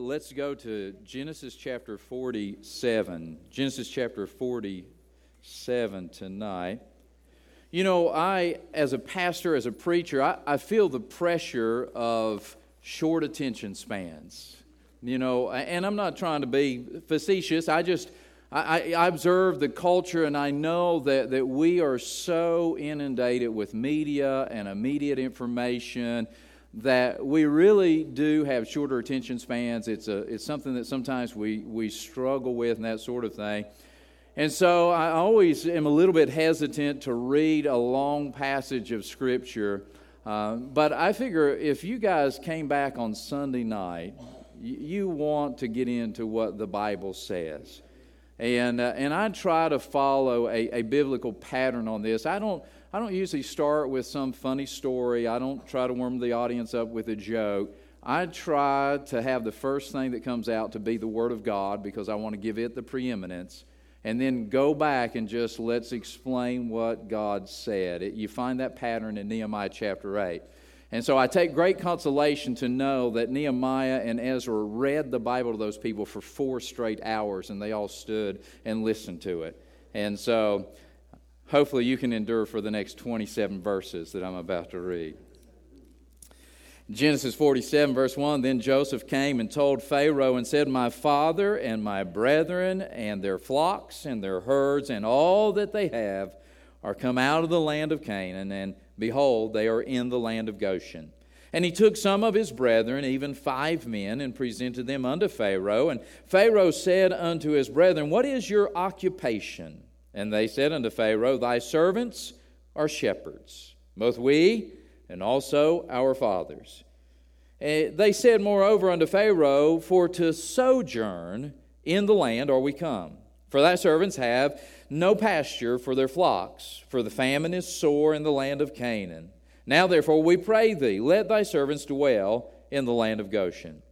Let's go to Genesis chapter 47. Genesis chapter 47 tonight. You know, I, as a pastor, as a preacher, I, I feel the pressure of short attention spans. You know, and I'm not trying to be facetious. I just, I, I observe the culture and I know that, that we are so inundated with media and immediate information that we really do have shorter attention spans. It's, a, it's something that sometimes we, we struggle with and that sort of thing. And so I always am a little bit hesitant to read a long passage of Scripture. Uh, but I figure if you guys came back on Sunday night, you, want to get into what the Bible says. And, uh, and I try to follow a, a biblical pattern on this. I don't I don't usually start with some funny story. I don't try to warm the audience up with a joke. I try to have the first thing that comes out to be the Word of God because I want to give it the preeminence. And then go back and just let's explain what God said. It, you find that pattern in Nehemiah chapter 8. And so I take great consolation to know that Nehemiah and Ezra read the Bible to those people for four straight hours and they all stood and listened to it. And so hopefully you can endure for the next 27 verses that I'm about to read. Genesis 47, verse 1 Then Joseph came and told Pharaoh and said, My father and my brethren and their flocks and their herds and all that they have are come out of the land of Canaan, and behold, they are in the land of Goshen. And he took some of his brethren, even five men, and presented them unto Pharaoh. And Pharaoh said unto his brethren, What is your occupation? And they said unto Pharaoh, Thy servants are shepherds, both we and also our fathers. And they said, moreover, unto Pharaoh, For to sojourn in the land are we come. For thy servants have no pasture for their flocks, for the famine is sore in the land of Canaan. Now, therefore, we pray thee, let thy servants dwell in the land of Goshen.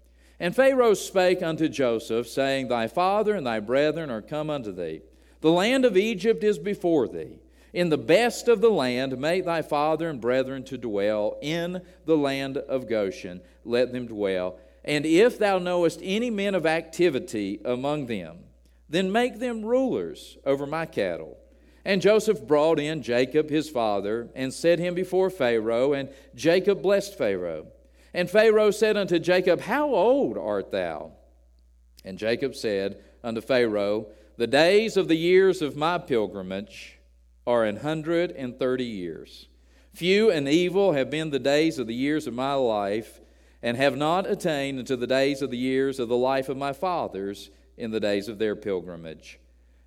And Pharaoh spake unto Joseph, saying, Thy father and thy brethren are come unto thee. The land of Egypt is before thee. In the best of the land, make thy father and brethren to dwell. In the land of Goshen, let them dwell. And if thou knowest any men of activity among them, then make them rulers over my cattle. And Joseph brought in Jacob his father, and set him before Pharaoh, and Jacob blessed Pharaoh. And Pharaoh said unto Jacob, How old art thou? And Jacob said unto Pharaoh, the days of the years of my pilgrimage are an hundred and thirty years. Few and evil have been the days of the years of my life, and have not attained unto the days of the years of the life of my fathers in the days of their pilgrimage.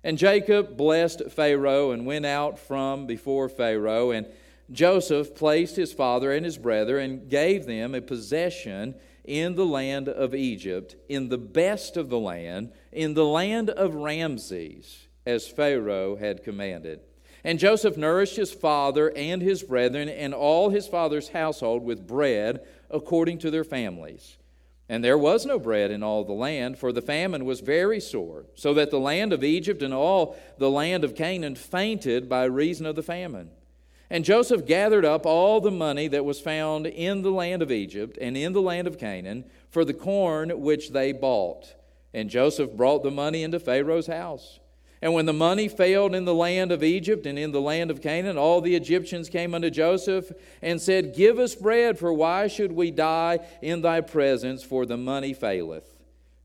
And Jacob blessed Pharaoh and went out from before Pharaoh. And Joseph placed his father and his brother and gave them a possession in the land of Egypt, in the best of the land, in the land of Ramses, as Pharaoh had commanded. And Joseph nourished his father and his brethren and all his father's household with bread according to their families. And there was no bread in all the land, for the famine was very sore, so that the land of Egypt and all the land of Canaan fainted by reason of the famine. And Joseph gathered up all the money that was found in the land of Egypt and in the land of Canaan for the corn which they bought. And Joseph brought the money into Pharaoh's house. And when the money failed in the land of Egypt and in the land of Canaan, all the Egyptians came unto Joseph and said, Give us bread, for why should we die in thy presence, for the money faileth?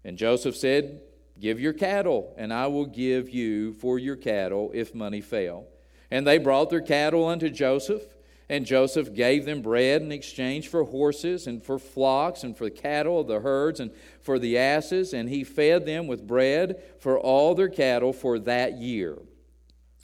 And Joseph said, Give your cattle, and I will give you for your cattle if money fail. And they brought their cattle unto Joseph, and Joseph gave them bread in exchange for horses and for flocks and for the cattle of the herds and for the asses, and he fed them with bread for all their cattle for that year.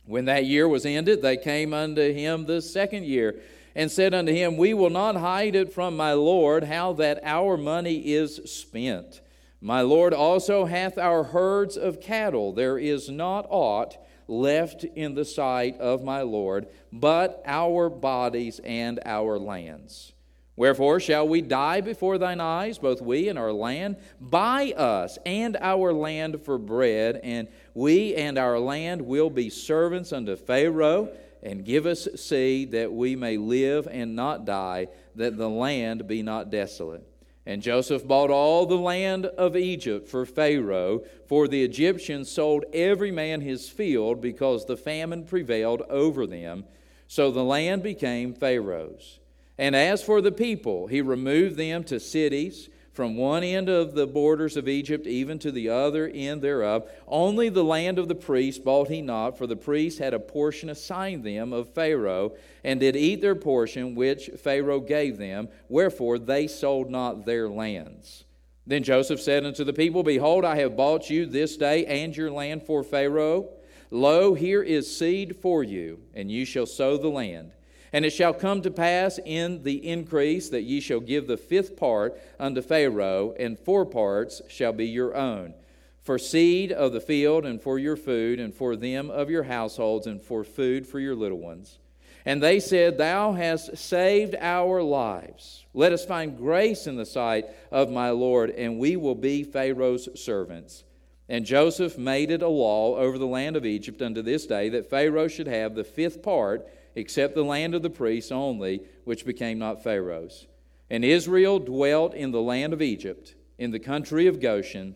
When that year was ended, they came unto him the second year and said unto him, We will not hide it from my Lord how that our money is spent. My Lord also hath our herds of cattle. There is not aught left in the sight of my Lord, but our bodies and our lands. Wherefore shall we die before thine eyes, both we and our land? Buy us and our land for bread, and we and our land will be servants unto Pharaoh, and give us seed that we may live and not die, that the land be not desolate. And Joseph bought all the land of Egypt for Pharaoh, for the Egyptians sold every man his field because the famine prevailed over them. So the land became Pharaoh's. And as for the people, he removed them to cities from one end of the borders of Egypt even to the other end thereof. Only the land of the priests bought he not, for the priests had a portion assigned them of Pharaoh, and did eat their portion which Pharaoh gave them, wherefore they sold not their lands. Then Joseph said unto the people, Behold, I have bought you this day and your land for Pharaoh. Lo, here is seed for you, and you shall sow the land. And it shall come to pass in the increase that ye shall give the fifth part unto Pharaoh, and four parts shall be your own, for seed of the field, and for your food, and for them of your households, and for food for your little ones. And they said, Thou hast saved our lives. Let us find grace in the sight of my Lord, and we will be Pharaoh's servants. And Joseph made it a law over the land of Egypt unto this day that Pharaoh should have the fifth part except the land of the priests only, which became not Pharaoh's. And Israel dwelt in the land of Egypt, in the country of Goshen,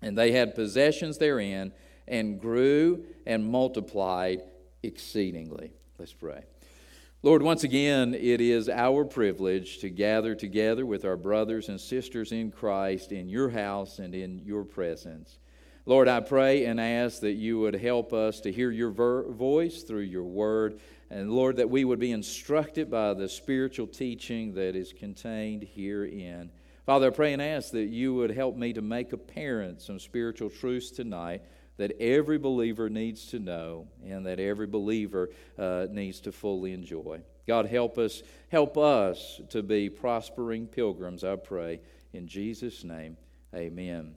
and they had possessions therein, and grew and multiplied exceedingly. Let's pray. Lord, once again, it is our privilege to gather together with our brothers and sisters in Christ in your house and in your presence. Lord, I pray and ask that you would help us to hear your ver- voice through your word and Lord, that we would be instructed by the spiritual teaching that is contained herein. Father, I pray and ask that you would help me to make apparent some spiritual truths tonight that every believer needs to know and that every believer uh, needs to fully enjoy. God, help us, help us to be prospering pilgrims, I pray. In Jesus' name, amen.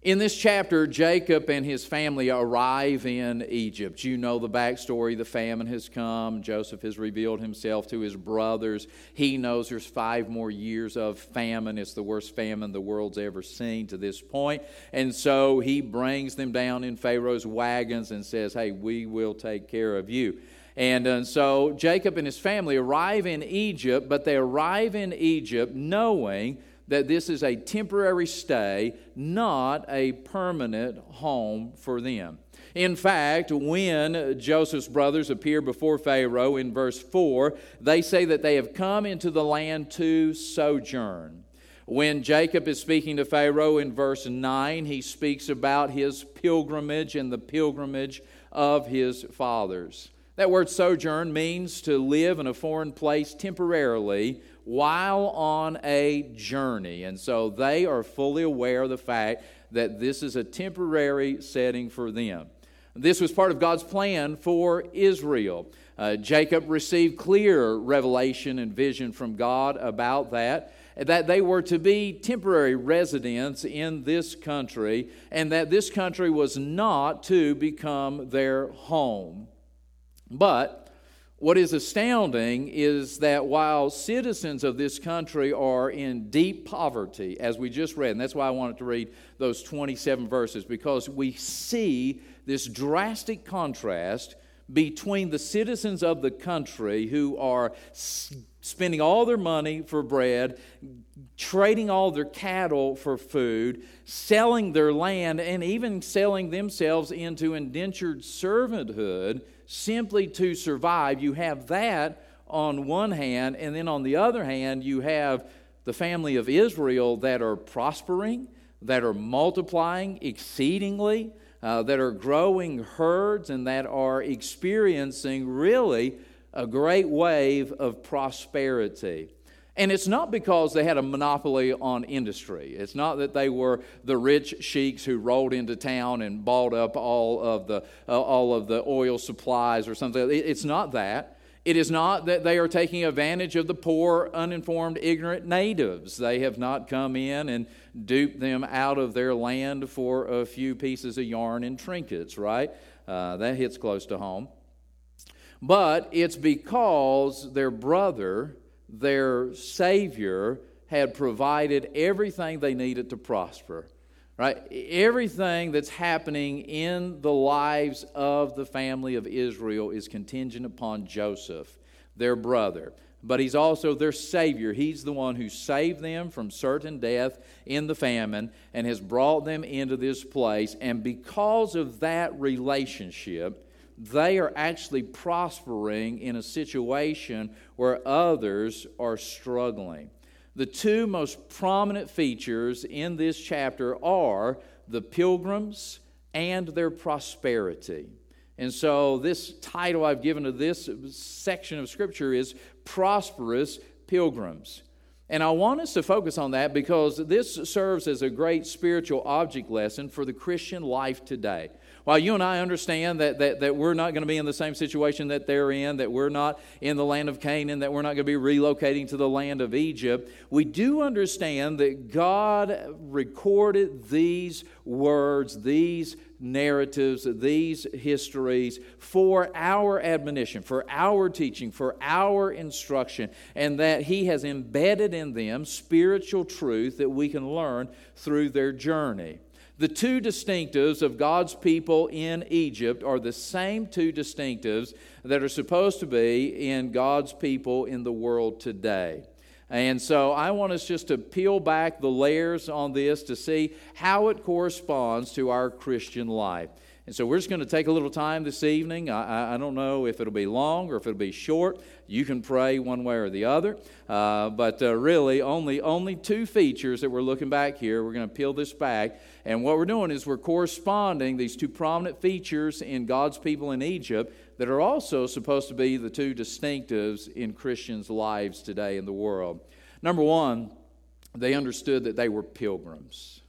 In this chapter, Jacob and his family arrive in Egypt. You know the backstory. The famine has come. Joseph has revealed himself to his brothers. He knows there's five more years of famine. It's the worst famine the world's ever seen to this point. And so he brings them down in Pharaoh's wagons and says, Hey, we will take care of you. And, and so Jacob and his family arrive in Egypt, but they arrive in Egypt knowing that this is a temporary stay, not a permanent home for them. In fact, when Joseph's brothers appear before Pharaoh in verse 4, they say that they have come into the land to sojourn. When Jacob is speaking to Pharaoh in verse 9, he speaks about his pilgrimage and the pilgrimage of his fathers. That word sojourn means to live in a foreign place temporarily while on a journey. And so they are fully aware of the fact that this is a temporary setting for them. This was part of God's plan for Israel. Uh, Jacob received clear revelation and vision from God about that, that they were to be temporary residents in this country, and that this country was not to become their home. But what is astounding is that while citizens of this country are in deep poverty, as we just read, and that's why I wanted to read those 27 verses, because we see this drastic contrast between the citizens of the country who are spending all their money for bread, trading all their cattle for food, selling their land, and even selling themselves into indentured servanthood simply to survive. You have that on one hand, and then on the other hand, you have the family of Israel that are prospering, that are multiplying exceedingly, uh, that are growing herds, and that are experiencing really a great wave of prosperity. And it's not because they had a monopoly on industry. It's not that they were the rich sheiks who rolled into town and bought up all of the, uh, all of the oil supplies or something. It's not that. It is not that they are taking advantage of the poor, uninformed, ignorant natives. They have not come in and duped them out of their land for a few pieces of yarn and trinkets, right? Uh, that hits close to home. But it's because their brother their Savior had provided everything they needed to prosper. Right? Everything that's happening in the lives of the family of Israel is contingent upon Joseph, their brother. but he's also their Savior. He's the one who saved them from certain death in the famine and has brought them into this place. And because of that relationship, they are actually prospering in a situation where others are struggling. The two most prominent features in this chapter are the pilgrims and their prosperity. And so, this title I've given to this section of Scripture is Prosperous Pilgrims. And I want us to focus on that because this serves as a great spiritual object lesson for the Christian life today. While you and I understand that, that, that we're not going to be in the same situation that they're in, that we're not in the land of Canaan, that we're not going to be relocating to the land of Egypt, we do understand that God recorded these words, these narratives, these histories for our admonition, for our teaching, for our instruction, and that He has embedded in them spiritual truth that we can learn through their journey. The two distinctives of God's people in Egypt are the same two distinctives that are supposed to be in God's people in the world today. And so I want us just to peel back the layers on this to see how it corresponds to our Christian life. And so we're just going to take a little time this evening. I, I, don't know if it'll be long or if it'll be short. You can pray one way or the other. Uh, but uh, really, only, only two features that we're looking back here. We're going to peel this back. And what we're doing is we're corresponding these two prominent features in God's people in Egypt that are also supposed to be the two distinctives in Christians' lives today in the world. Number one, they understood that they were pilgrims.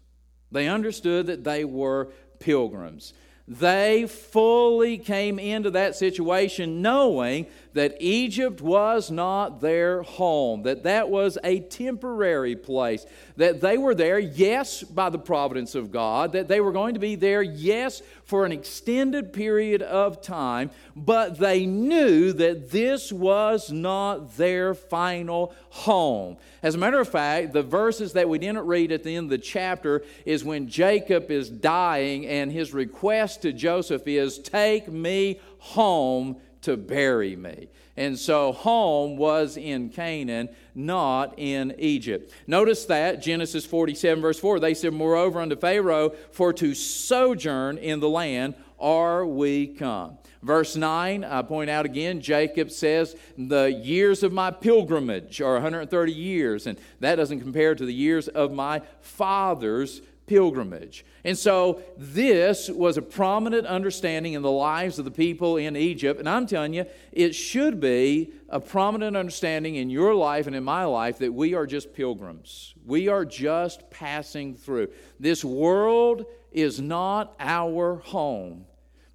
They understood that they were pilgrims. They fully came into that situation knowing that Egypt was not their home, that that was a temporary place, that they were there, yes, by the providence of God, that they were going to be there, yes, for an extended period of time, but they knew that this was not their final home. As a matter of fact, the verses that we didn't read at the end of the chapter is when Jacob is dying, and his request to Joseph is, Take me home to bury me. And so home was in Canaan, not in Egypt. Notice that, Genesis 47, verse 4, they said, Moreover unto Pharaoh, for to sojourn in the land are we come. Verse 9, I point out again, Jacob says, The years of my pilgrimage are 130 years, and that doesn't compare to the years of my father's pilgrimage. And so this was a prominent understanding in the lives of the people in Egypt. And I'm telling you, it should be a prominent understanding in your life and in my life that we are just pilgrims. We are just passing through. This world is not our home.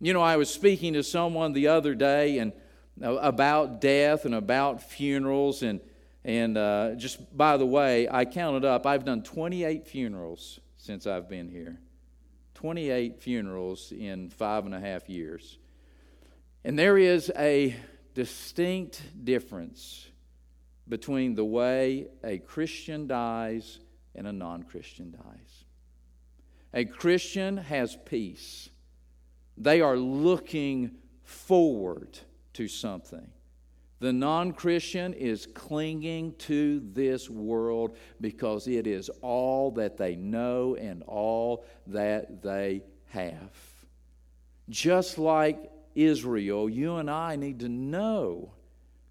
You know, I was speaking to someone the other day and uh, about death and about funerals and and uh, just by the way, I counted up. I've done 28 funerals since I've been here. 28 funerals in five and a half years. And there is a distinct difference between the way a Christian dies and a non Christian dies. A Christian has peace, they are looking forward to something. The non Christian is clinging to this world because it is all that they know and all that they have. Just like Israel, you and I need to know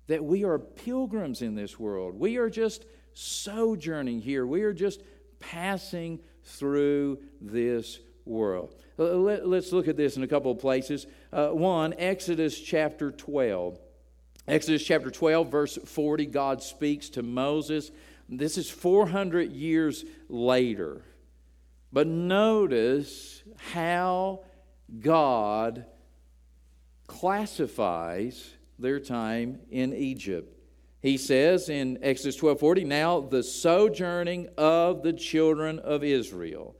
that we are pilgrims in this world. We are just sojourning here, we are just passing through this world. Let's look at this in a couple of places. Uh, one, Exodus chapter 12. Exodus chapter 12, verse 40, God speaks to Moses. This is 400 years later. But notice how God classifies their time in Egypt. He says in Exodus 12:40, "Now the sojourning of the children of Israel."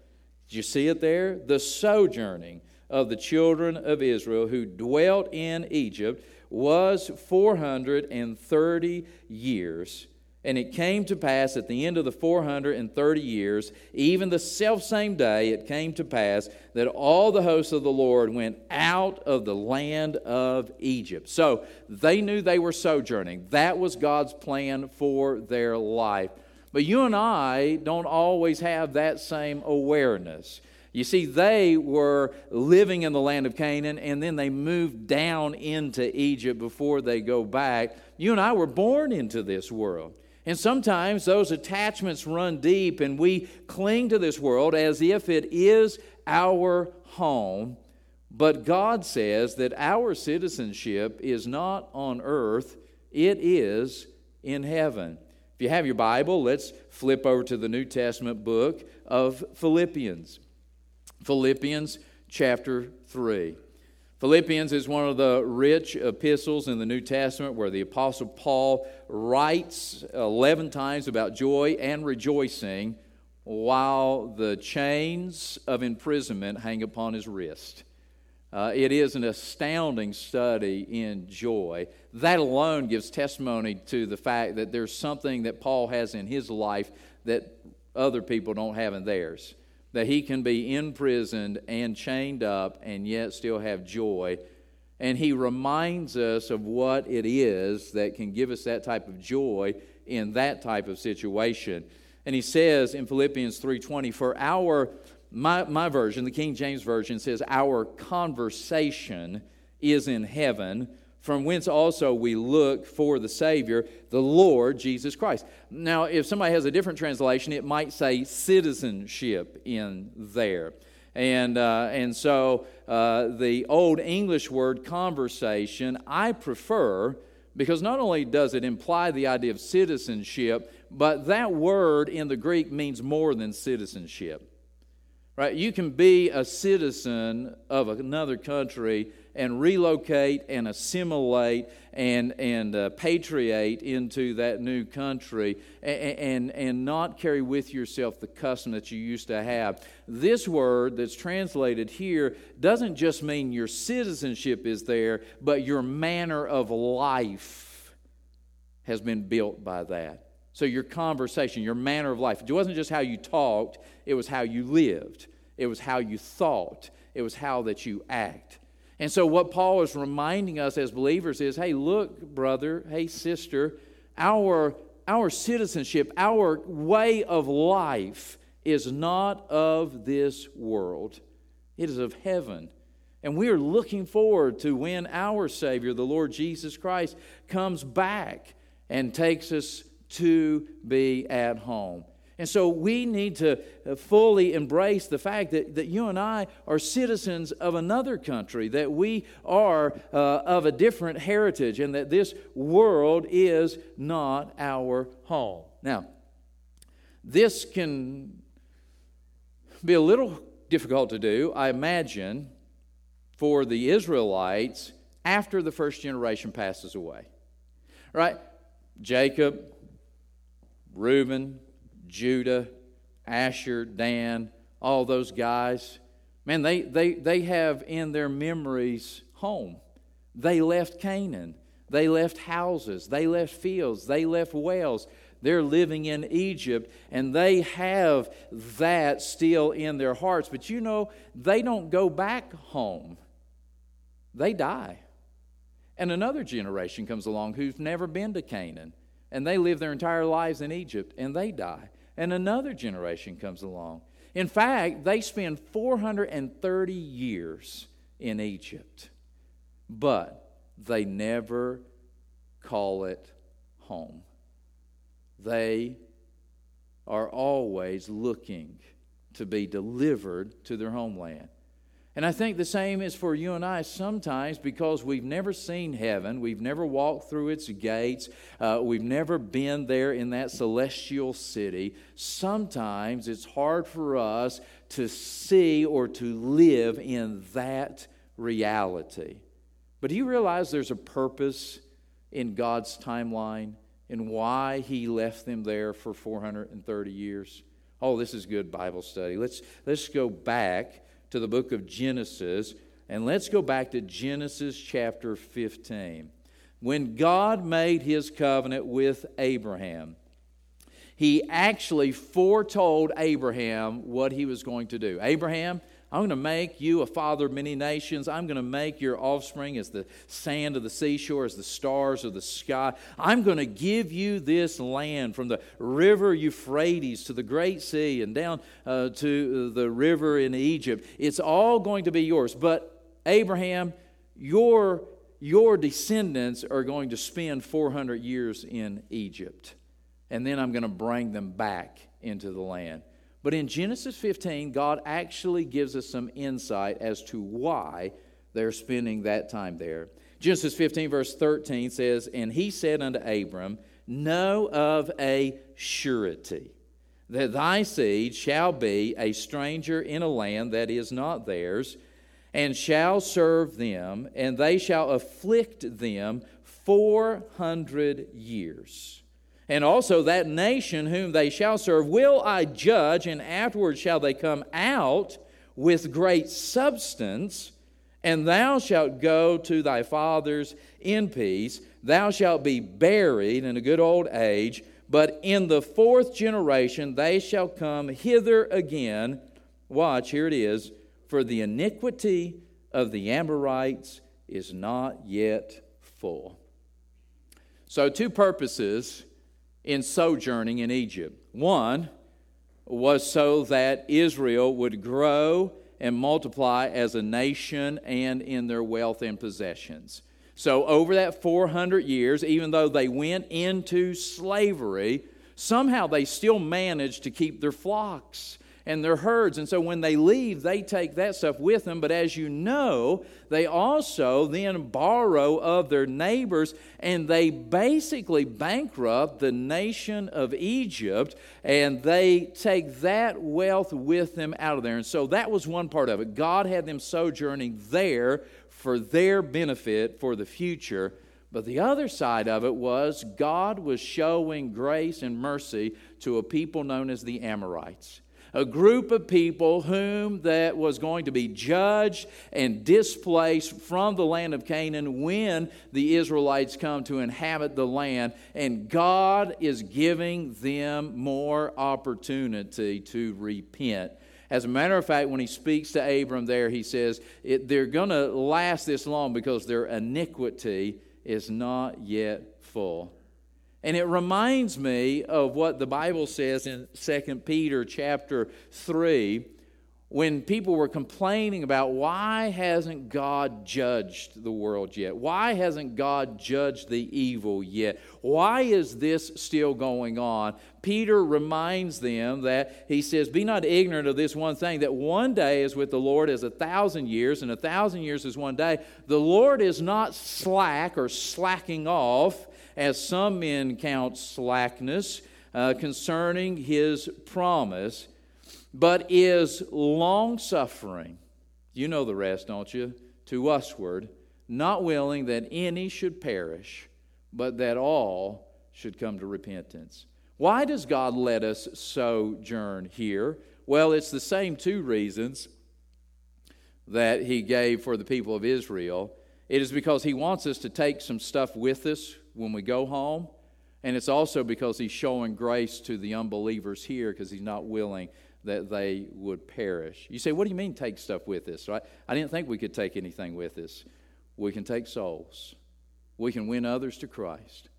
You see it there? The sojourning of the children of Israel who dwelt in Egypt was 430 years. And it came to pass at the end of the 430 years, even the selfsame day, it came to pass that all the hosts of the Lord went out of the land of Egypt. So they knew they were sojourning. That was God's plan for their life. But you and I don't always have that same awareness. You see, they were living in the land of Canaan and then they moved down into Egypt before they go back. You and I were born into this world. And sometimes those attachments run deep and we cling to this world as if it is our home. But God says that our citizenship is not on earth, it is in heaven. If you have your Bible, let's flip over to the New Testament book of Philippians. Philippians chapter 3. Philippians is one of the rich epistles in the New Testament where the Apostle Paul writes 11 times about joy and rejoicing while the chains of imprisonment hang upon his wrist. Uh, it is an astounding study in joy. That alone gives testimony to the fact that there's something that Paul has in his life that other people don't have in theirs that he can be imprisoned and chained up and yet still have joy. And he reminds us of what it is that can give us that type of joy in that type of situation. And he says in Philippians 3:20, for our my, my version, the King James Version says, Our conversation is in heaven, from whence also we look for the Savior, the Lord Jesus Christ. Now, if somebody has a different translation, it might say citizenship in there. And, uh, and so uh, the Old English word conversation, I prefer because not only does it imply the idea of citizenship, but that word in the Greek means more than citizenship. Right? You can be a citizen of another country and relocate and assimilate and, and uh, patriate into that new country and, and, and not carry with yourself the custom that you used to have. This word that's translated here doesn't just mean your citizenship is there, but your manner of life has been built by that. So, your conversation, your manner of life, it wasn't just how you talked, it was how you lived, it was how you thought, it was how that you act. And so, what Paul is reminding us as believers is hey, look, brother, hey, sister, our, our citizenship, our way of life is not of this world, it is of heaven. And we are looking forward to when our Savior, the Lord Jesus Christ, comes back and takes us to be at home. And so we need to uh, fully embrace the fact that, that you and I are citizens of another country, that we are uh, of a different heritage, and that this world is not our home. Now, this can be a little difficult to do, I imagine, for the Israelites after the first generation passes away. Right? Jacob, Reuben, Judah, Asher, Dan, all those guys, man, they, they, they have in their memories home. They left Canaan. They left houses. They left fields. They left wells. They're living in Egypt and they have that still in their hearts. But you know, they don't go back home, they die. And another generation comes along who's never been to Canaan and they live their entire lives in Egypt and they die and another generation comes along. In fact, they spend 430 years in Egypt, but they never call it home. They are always looking to be delivered to their homeland. And I think the same is for you and I sometimes because we've never seen heaven, we've never walked through its gates, uh, we've never been there in that celestial city. Sometimes it's hard for us to see or to live in that reality. But do you realize there's a purpose in God's timeline and why He left them there for 430 years? Oh, this is good Bible study. Let's, let's go back to the book of Genesis, and let's go back to Genesis chapter 15. When God made his covenant with Abraham, he actually foretold Abraham what he was going to do. Abraham, I'm going to make you a father of many nations. I'm going to make your offspring as the sand of the seashore, as the stars of the sky. I'm going to give you this land from the river Euphrates to the great sea and down uh, to the river in Egypt. It's all going to be yours. But, Abraham, your, your descendants are going to spend 400 years in Egypt. And then I'm going to bring them back into the land. But in Genesis 15, God actually gives us some insight as to why they're spending that time there. Genesis 15, verse 13 says, And he said unto Abram, Know of a surety that thy seed shall be a stranger in a land that is not theirs, and shall serve them, and they shall afflict them four hundred years. And also that nation whom they shall serve will I judge, and afterward shall they come out with great substance, and thou shalt go to thy fathers in peace. Thou shalt be buried in a good old age, but in the fourth generation they shall come hither again. Watch, here it is. For the iniquity of the Amorites is not yet full. So, two purposes in sojourning in Egypt. One was so that Israel would grow and multiply as a nation and in their wealth and possessions. So, over that 400 years, even though they went into slavery, somehow they still managed to keep their flocks and their herds. And so when they leave, they take that stuff with them. But as you know, they also then borrow of their neighbors and they basically bankrupt the nation of Egypt and they take that wealth with them out of there. And so that was one part of it. God had them sojourning there for their benefit for the future. But the other side of it was God was showing grace and mercy to a people known as the Amorites a group of people whom that was going to be judged and displaced from the land of Canaan when the Israelites come to inhabit the land and God is giving them more opportunity to repent. As a matter of fact, when he speaks to Abram there, he says they're going to last this long because their iniquity is not yet full. And it reminds me of what the Bible says in 2 Peter chapter 3 when people were complaining about why hasn't God judged the world yet? Why hasn't God judged the evil yet? Why is this still going on? Peter reminds them that he says, Be not ignorant of this one thing, that one day is with the Lord as a thousand years, and a thousand years is one day. The Lord is not slack or slacking off as some men count slackness uh, concerning his promise, but is long suffering. You know the rest, don't you? To usward, not willing that any should perish, but that all should come to repentance. Why does God let us sojourn here? Well, it's the same two reasons that He gave for the people of Israel. It is because He wants us to take some stuff with us when we go home. And it's also because he's showing grace to the unbelievers here because he's not willing that they would perish. You say, what do you mean take stuff with us? Right? I didn't think we could take anything with us. We can take souls. We can win others to Christ.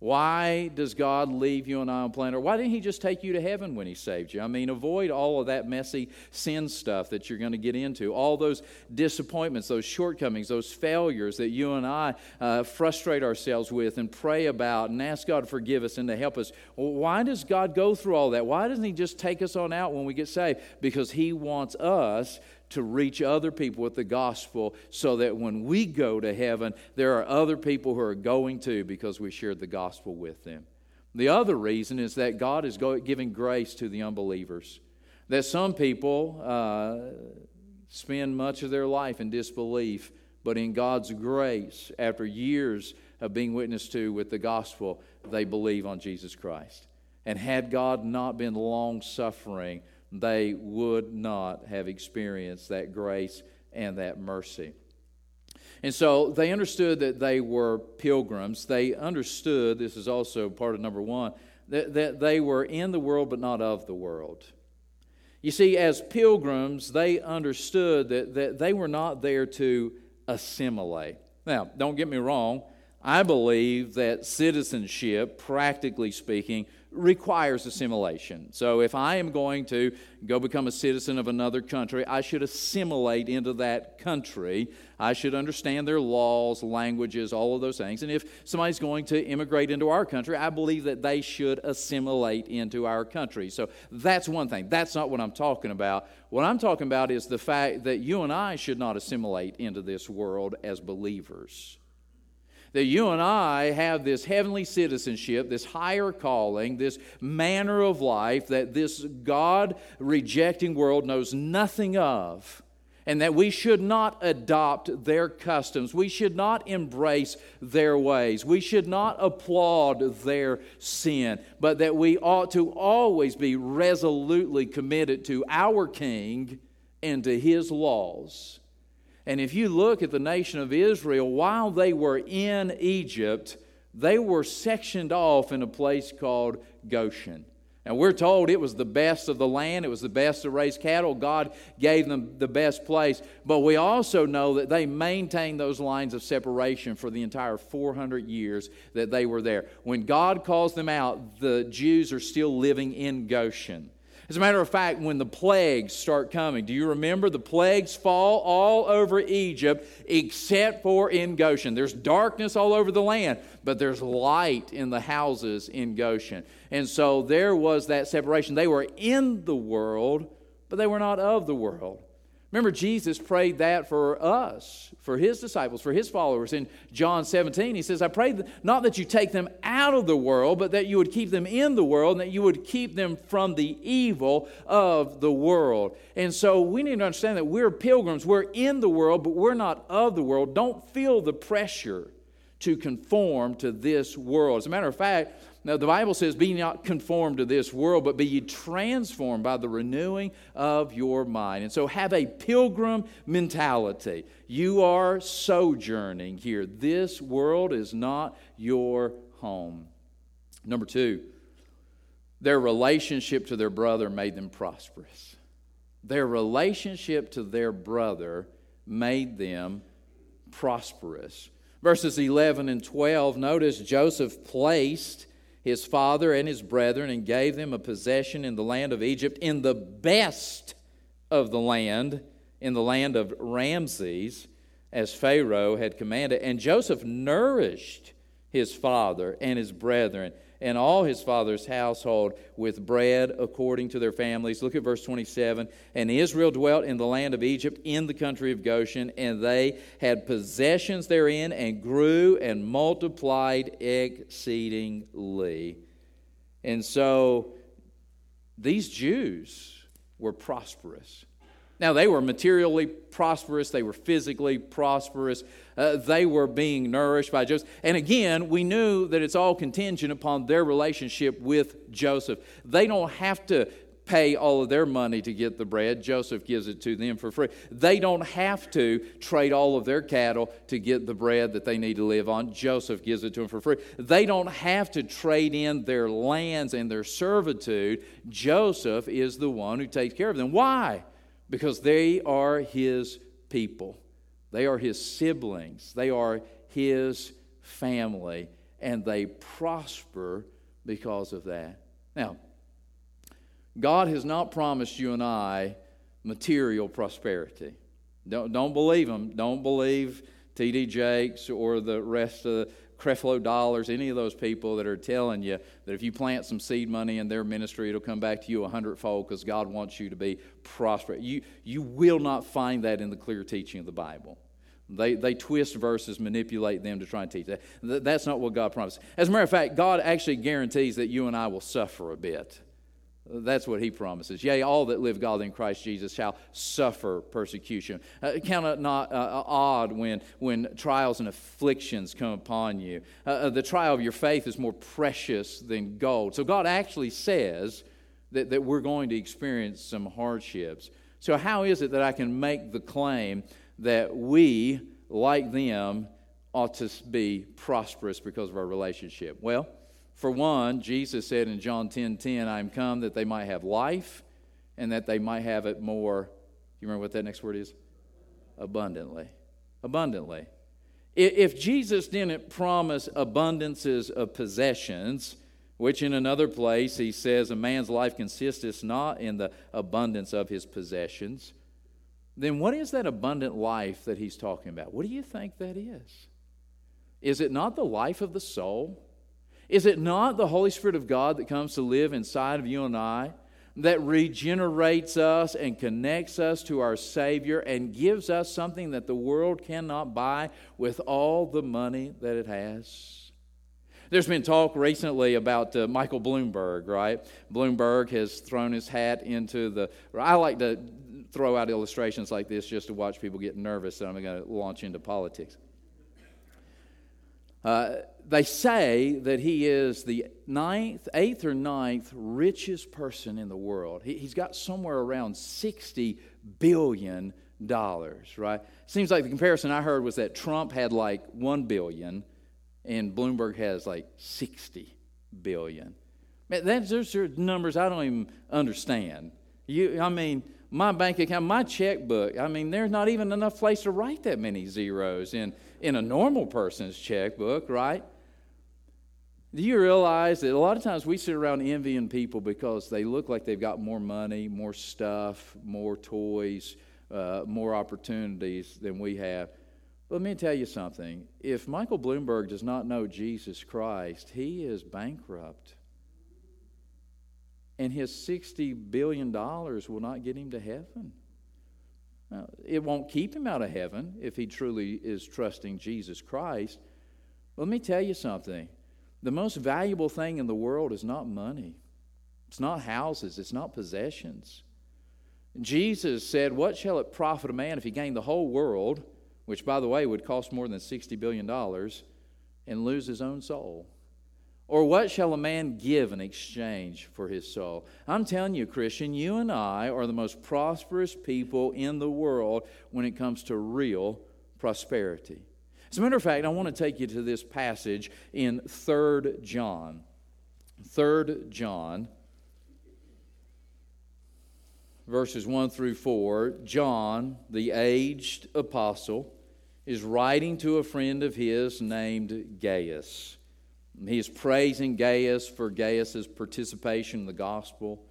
Why does God leave you and I on planet? Or why didn't He just take you to heaven when He saved you? I mean, avoid all of that messy sin stuff that you're going to get into, all those disappointments, those shortcomings, those failures that you and I uh, frustrate ourselves with and pray about and ask God to forgive us and to help us. Why does God go through all that? Why doesn't He just take us on out when we get saved? Because He wants us to reach other people with the gospel so that when we go to heaven, there are other people who are going to because we shared the gospel with them. The other reason is that God is giving grace to the unbelievers. That some people uh, spend much of their life in disbelief, but in God's grace, after years of being witnessed to with the gospel, they believe on Jesus Christ. And had God not been long suffering, they would not have experienced that grace and that mercy. And so they understood that they were pilgrims. They understood, this is also part of number one, that, that they were in the world but not of the world. You see, as pilgrims, they understood that, that they were not there to assimilate. Now, don't get me wrong, I believe that citizenship, practically speaking, requires assimilation. So if I am going to go become a citizen of another country, I should assimilate into that country. I should understand their laws, languages, all of those things. And if somebody's going to immigrate into our country, I believe that they should assimilate into our country. So that's one thing. That's not what I'm talking about. What I'm talking about is the fact that you and I should not assimilate into this world as believers that you and I have this heavenly citizenship, this higher calling, this manner of life that this God rejecting world knows nothing of, and that we should not adopt their customs. We should not embrace their ways. We should not applaud their sin, but that we ought to always be resolutely committed to our King and to his laws and if you look at the nation of Israel, while they were in Egypt, they were sectioned off in a place called Goshen. And we're told it was the best of the land, it was the best to raise cattle. God gave them the best place. But we also know that they maintained those lines of separation for the entire 400 years that they were there. When God calls them out, the Jews are still living in Goshen. As a matter of fact, when the plagues start coming, do you remember the plagues fall all over Egypt except for in Goshen? There's darkness all over the land, but there's light in the houses in Goshen. And so there was that separation. They were in the world, but they were not of the world. Remember, Jesus prayed that for us, for his disciples, for his followers. In John 17, he says, I pray not that you take them out of the world, but that you would keep them in the world, and that you would keep them from the evil of the world. And so we need to understand that we're pilgrims. We're in the world, but we're not of the world. Don't feel the pressure to conform to this world. As a matter of fact, now, the Bible says, Be not conformed to this world, but be ye transformed by the renewing of your mind. And so have a pilgrim mentality. You are sojourning here. This world is not your home. Number two, their relationship to their brother made them prosperous. Their relationship to their brother made them prosperous. Verses 11 and 12, notice Joseph placed his father and his brethren and gave them a possession in the land of Egypt, in the best of the land, in the land of Ramses, as Pharaoh had commanded. And Joseph nourished his father and his brethren and all his father's household with bread according to their families. Look at verse 27. And Israel dwelt in the land of Egypt in the country of Goshen, and they had possessions therein and grew and multiplied exceedingly. And so these Jews were prosperous. Now, they were materially prosperous, they were physically prosperous, uh, they were being nourished by Joseph. And again, we knew that it's all contingent upon their relationship with Joseph. They don't have to pay all of their money to get the bread. Joseph gives it to them for free. They don't have to trade all of their cattle to get the bread that they need to live on. Joseph gives it to them for free. They don't have to trade in their lands and their servitude. Joseph is the one who takes care of them. Why? Because they are his people. They are his siblings. They are his family. And they prosper because of that. Now, God has not promised you and I material prosperity. Don't, don't believe him. Don't believe T.D. Jakes or the rest of Creflo Dollars, any of those people that are telling you that if you plant some seed money in their ministry, it'll come back to you a hundredfold because God wants you to be prosperous. You, you will not find that in the clear teaching of the Bible. They, they twist verses, manipulate them to try and teach that. That's not what God promised. As a matter of fact, God actually guarantees that you and I will suffer a bit. That's what he promises. Yea, all that live godly in Christ Jesus shall suffer persecution. Uh, count it not uh, uh, odd when, when trials and afflictions come upon you. Uh, uh, the trial of your faith is more precious than gold. So God actually says that, that we're going to experience some hardships. So, how is it that I can make the claim that we, like them, ought to be prosperous because of our relationship? Well, For one, Jesus said in John 10 10, I am come that they might have life and that they might have it more. You remember what that next word is? Abundantly. Abundantly. If Jesus didn't promise abundances of possessions, which in another place he says a man's life consisteth not in the abundance of his possessions, then what is that abundant life that he's talking about? What do you think that is? Is it not the life of the soul? Is it not the Holy Spirit of God that comes to live inside of you and I? that regenerates us and connects us to our Savior and gives us something that the world cannot buy with all the money that it has. There's been talk recently about uh, Michael Bloomberg, right? Bloomberg has thrown his hat into the. I like to throw out illustrations like this just to watch people get nervous that I'm going to launch into politics. Uh, they say that he is the ninth, eighth or ninth richest person in the world. He, has got somewhere around $60 billion, right? Seems like the comparison I heard was that Trump had like 1 billion and Bloomberg has like 60 billion. Man, those are numbers I don't even understand. You, I mean, my bank account, my checkbook, I mean, there's not even enough place to write that many zeros in, in a normal person's checkbook, right? Do you realize that a lot of times we sit around envying people because they look like they've got more money, more stuff, more toys, uh, more opportunities than we have? Let me tell you something. If Michael Bloomberg does not know Jesus Christ, he is bankrupt. And his $60 billion will not get him to heaven. It won't keep him out of heaven if he truly is trusting Jesus Christ. Let me tell you something the most valuable thing in the world is not money, it's not houses, it's not possessions. Jesus said, What shall it profit a man if he gain the whole world, which, by the way, would cost more than $60 billion, and lose his own soul? Or what shall a man give in exchange for his soul? I'm telling you, Christian, you and I are the most prosperous people in the world when it comes to real prosperity. As a matter of fact, I want to take you to this passage in 3 John. 3 John, verses 1 through 4. John, the aged apostle, is writing to a friend of his named Gaius. He is praising Gaius for Gaius's participation in the gospel,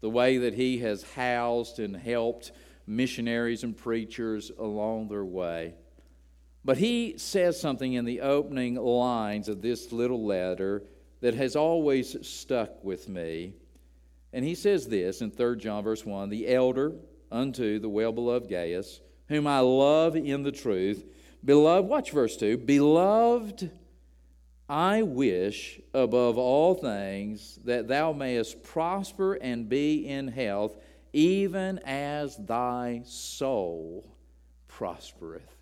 the way that he has housed and helped missionaries and preachers along their way. But he says something in the opening lines of this little letter that has always stuck with me. And he says this in 3 John, verse 1 The elder unto the well beloved Gaius, whom I love in the truth, beloved, watch verse 2 Beloved, I wish above all things that thou mayest prosper and be in health, even as thy soul prospereth.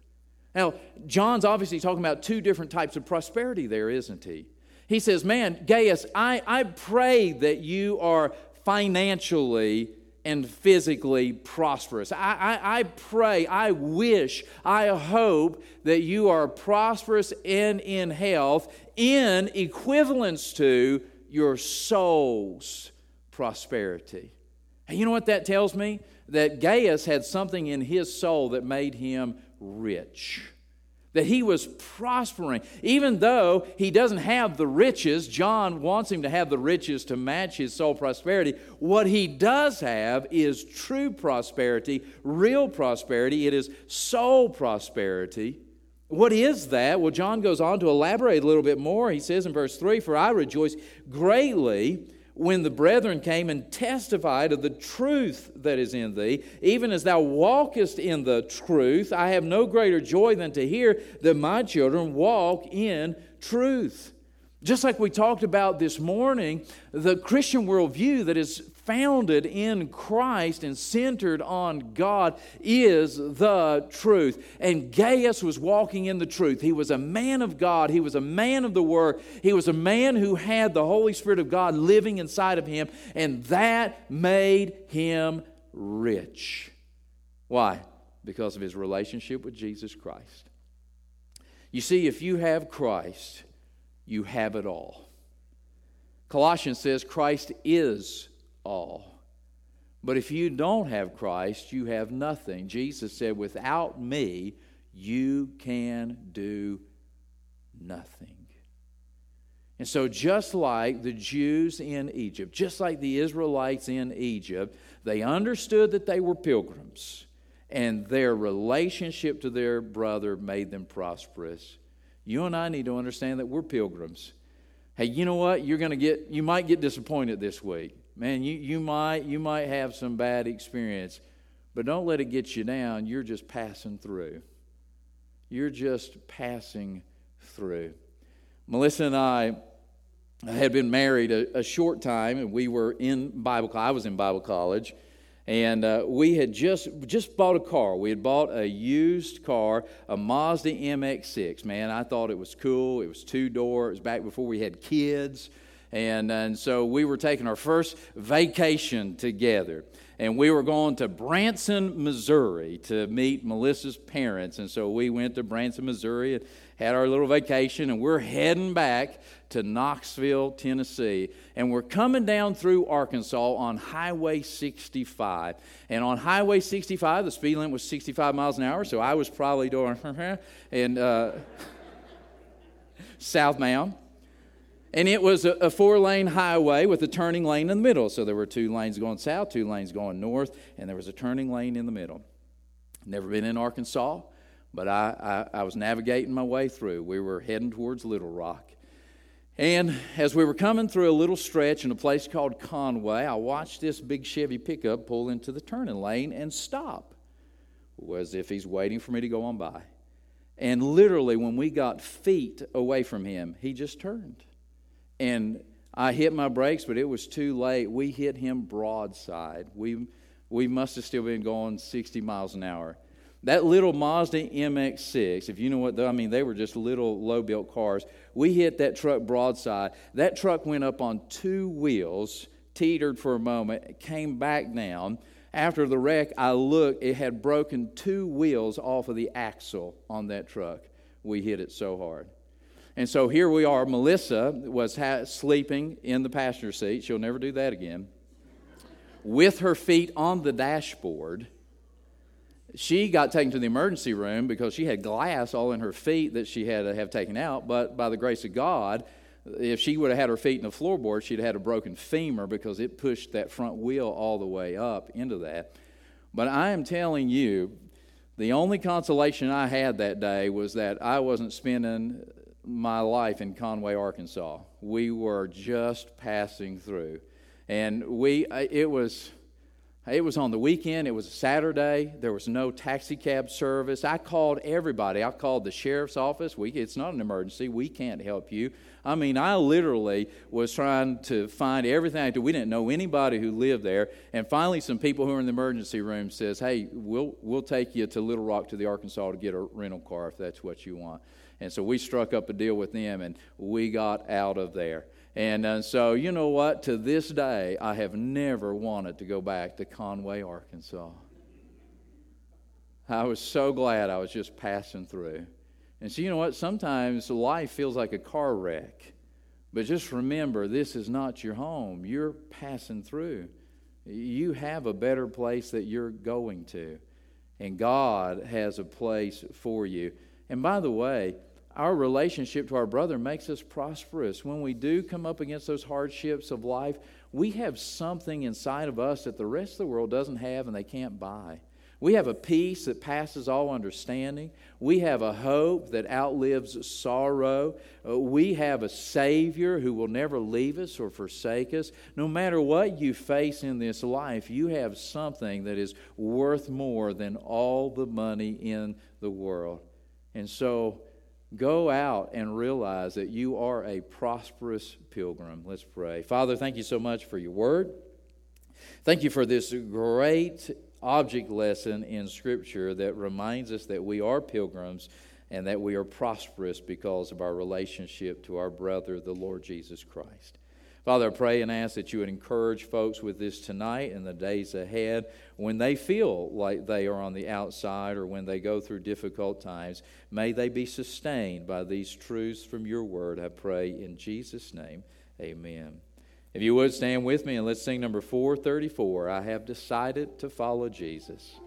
Now, John's obviously talking about two different types of prosperity there, isn't he? He says, Man, Gaius, I, I pray that you are financially and physically prosperous. I, I, I, pray, I wish, I hope that you are prosperous and in health in equivalence to your soul's prosperity. And you know what that tells me? That Gaius had something in his soul that made him rich. That he was prospering. Even though he doesn't have the riches, John wants him to have the riches to match his soul prosperity. What he does have is true prosperity, real prosperity. It is soul prosperity. What is that? Well, John goes on to elaborate a little bit more. He says in verse 3 For I rejoice greatly when the brethren came and testified of the truth that is in thee, even as thou walkest in the truth, I have no greater joy than to hear that my children walk in truth. Just like we talked about this morning, the Christian worldview that is founded in Christ and centered on God is the truth. And Gaius was walking in the truth. He was a man of God, he was a man of the Word, he was a man who had the Holy Spirit of God living inside of him, and that made him rich. Why? Because of his relationship with Jesus Christ. You see, if you have Christ, you have it all. Colossians says Christ is all. But if you don't have Christ, you have nothing. Jesus said, Without me, you can do nothing. And so, just like the Jews in Egypt, just like the Israelites in Egypt, they understood that they were pilgrims, and their relationship to their brother made them prosperous. You and I need to understand that we're pilgrims. Hey, you know what? You're going to get, you might get disappointed this week. Man, you, you, might, you might have some bad experience, but don't let it get you down. You're just passing through. You're just passing through. Melissa and I had been married a, a short time, and we were in Bible. I was in Bible college, and uh, we had just just bought a car. We had bought a used car, a Mazda MX-6. Man, I thought it was cool. It was two door. It was back before we had kids. And, and so we were taking our first vacation together. And we were going to Branson, Missouri to meet Melissa's parents. And so we went to Branson, Missouri and had our little vacation. And we're heading back to Knoxville, Tennessee. And we're coming down through Arkansas on Highway 65. And on Highway 65, the speed limit was 65 miles an hour. So I was probably doing, and uh, southbound. And it was a, four lane highway with a turning lane in the middle. So there were two lanes going south, two lanes going north, and there was a turning lane in the middle. Never been in Arkansas, but I, I, I was navigating my way through. We were heading towards Little Rock. And as we were coming through a little stretch in a place called Conway, I watched this big Chevy pickup pull into the turning lane and stop, as if he's waiting for me to go on by. And literally, when we got feet away from him, he just turned. And I hit my brakes, but it was too late. We hit him broadside. We, we must have still been going 60 miles an hour. That little Mazda MX6, if you know what, I mean, they were just little low built cars. We hit that truck broadside. That truck went up on two wheels, teetered for a moment, came back down. After the wreck, I looked, it had broken two wheels off of the axle on that truck. We hit it so hard. And so here we are. Melissa was ha- sleeping in the passenger seat. She'll never do that again. With her feet on the dashboard. She got taken to the emergency room because she had glass all in her feet that she had to have taken out. But by the grace of God, if she would have had her feet in the floorboard, she'd have had a broken femur because it pushed that front wheel all the way up into that. But I am telling you, the only consolation I had that day was that I wasn't spending my life in Conway, Arkansas. We were just passing through. And we, uh, it was, it was on the weekend. It was a Saturday. There was no taxi cab service. I called everybody. I called the sheriff's office. We, it's not an emergency. We can't help you. I mean, I literally was trying to find everything. We didn't know anybody who lived there. And finally, some people who were in the emergency room says, "Hey, we'll we'll take you to Little Rock to the Arkansas to get a rental car if that's what you want." And so we struck up a deal with them and we got out of there. And uh, so, you know what? To this day, I have never wanted to go back to Conway, Arkansas. I was so glad I was just passing through. And so, you know what? Sometimes life feels like a car wreck. But just remember, this is not your home. You're passing through. You have a better place that you're going to. And God has a place for you. And by the way, our relationship to our brother makes us prosperous. When we do come up against those hardships of life, we have something inside of us that the rest of the world doesn't have and they can't buy. We have a peace that passes all understanding. We have a hope that outlives sorrow. Uh, we have a Savior who will never leave us or forsake us. No matter what you face in this life, you have something that is worth more than all the money in the world. And so, Go out and realize that you are a prosperous pilgrim. Let's pray. Father, thank you so much for your word. Thank you for this great object lesson in Scripture that reminds us that we are pilgrims and that we are prosperous because of our relationship to our brother, the Lord Jesus Christ. Father, I pray and ask that you would encourage folks with this tonight and the days ahead when they feel like they are on the outside or when they go through difficult times. May they be sustained by these truths from your word, I pray in Jesus' name. Amen. If you would stand with me and let's sing number 434 I have decided to follow Jesus.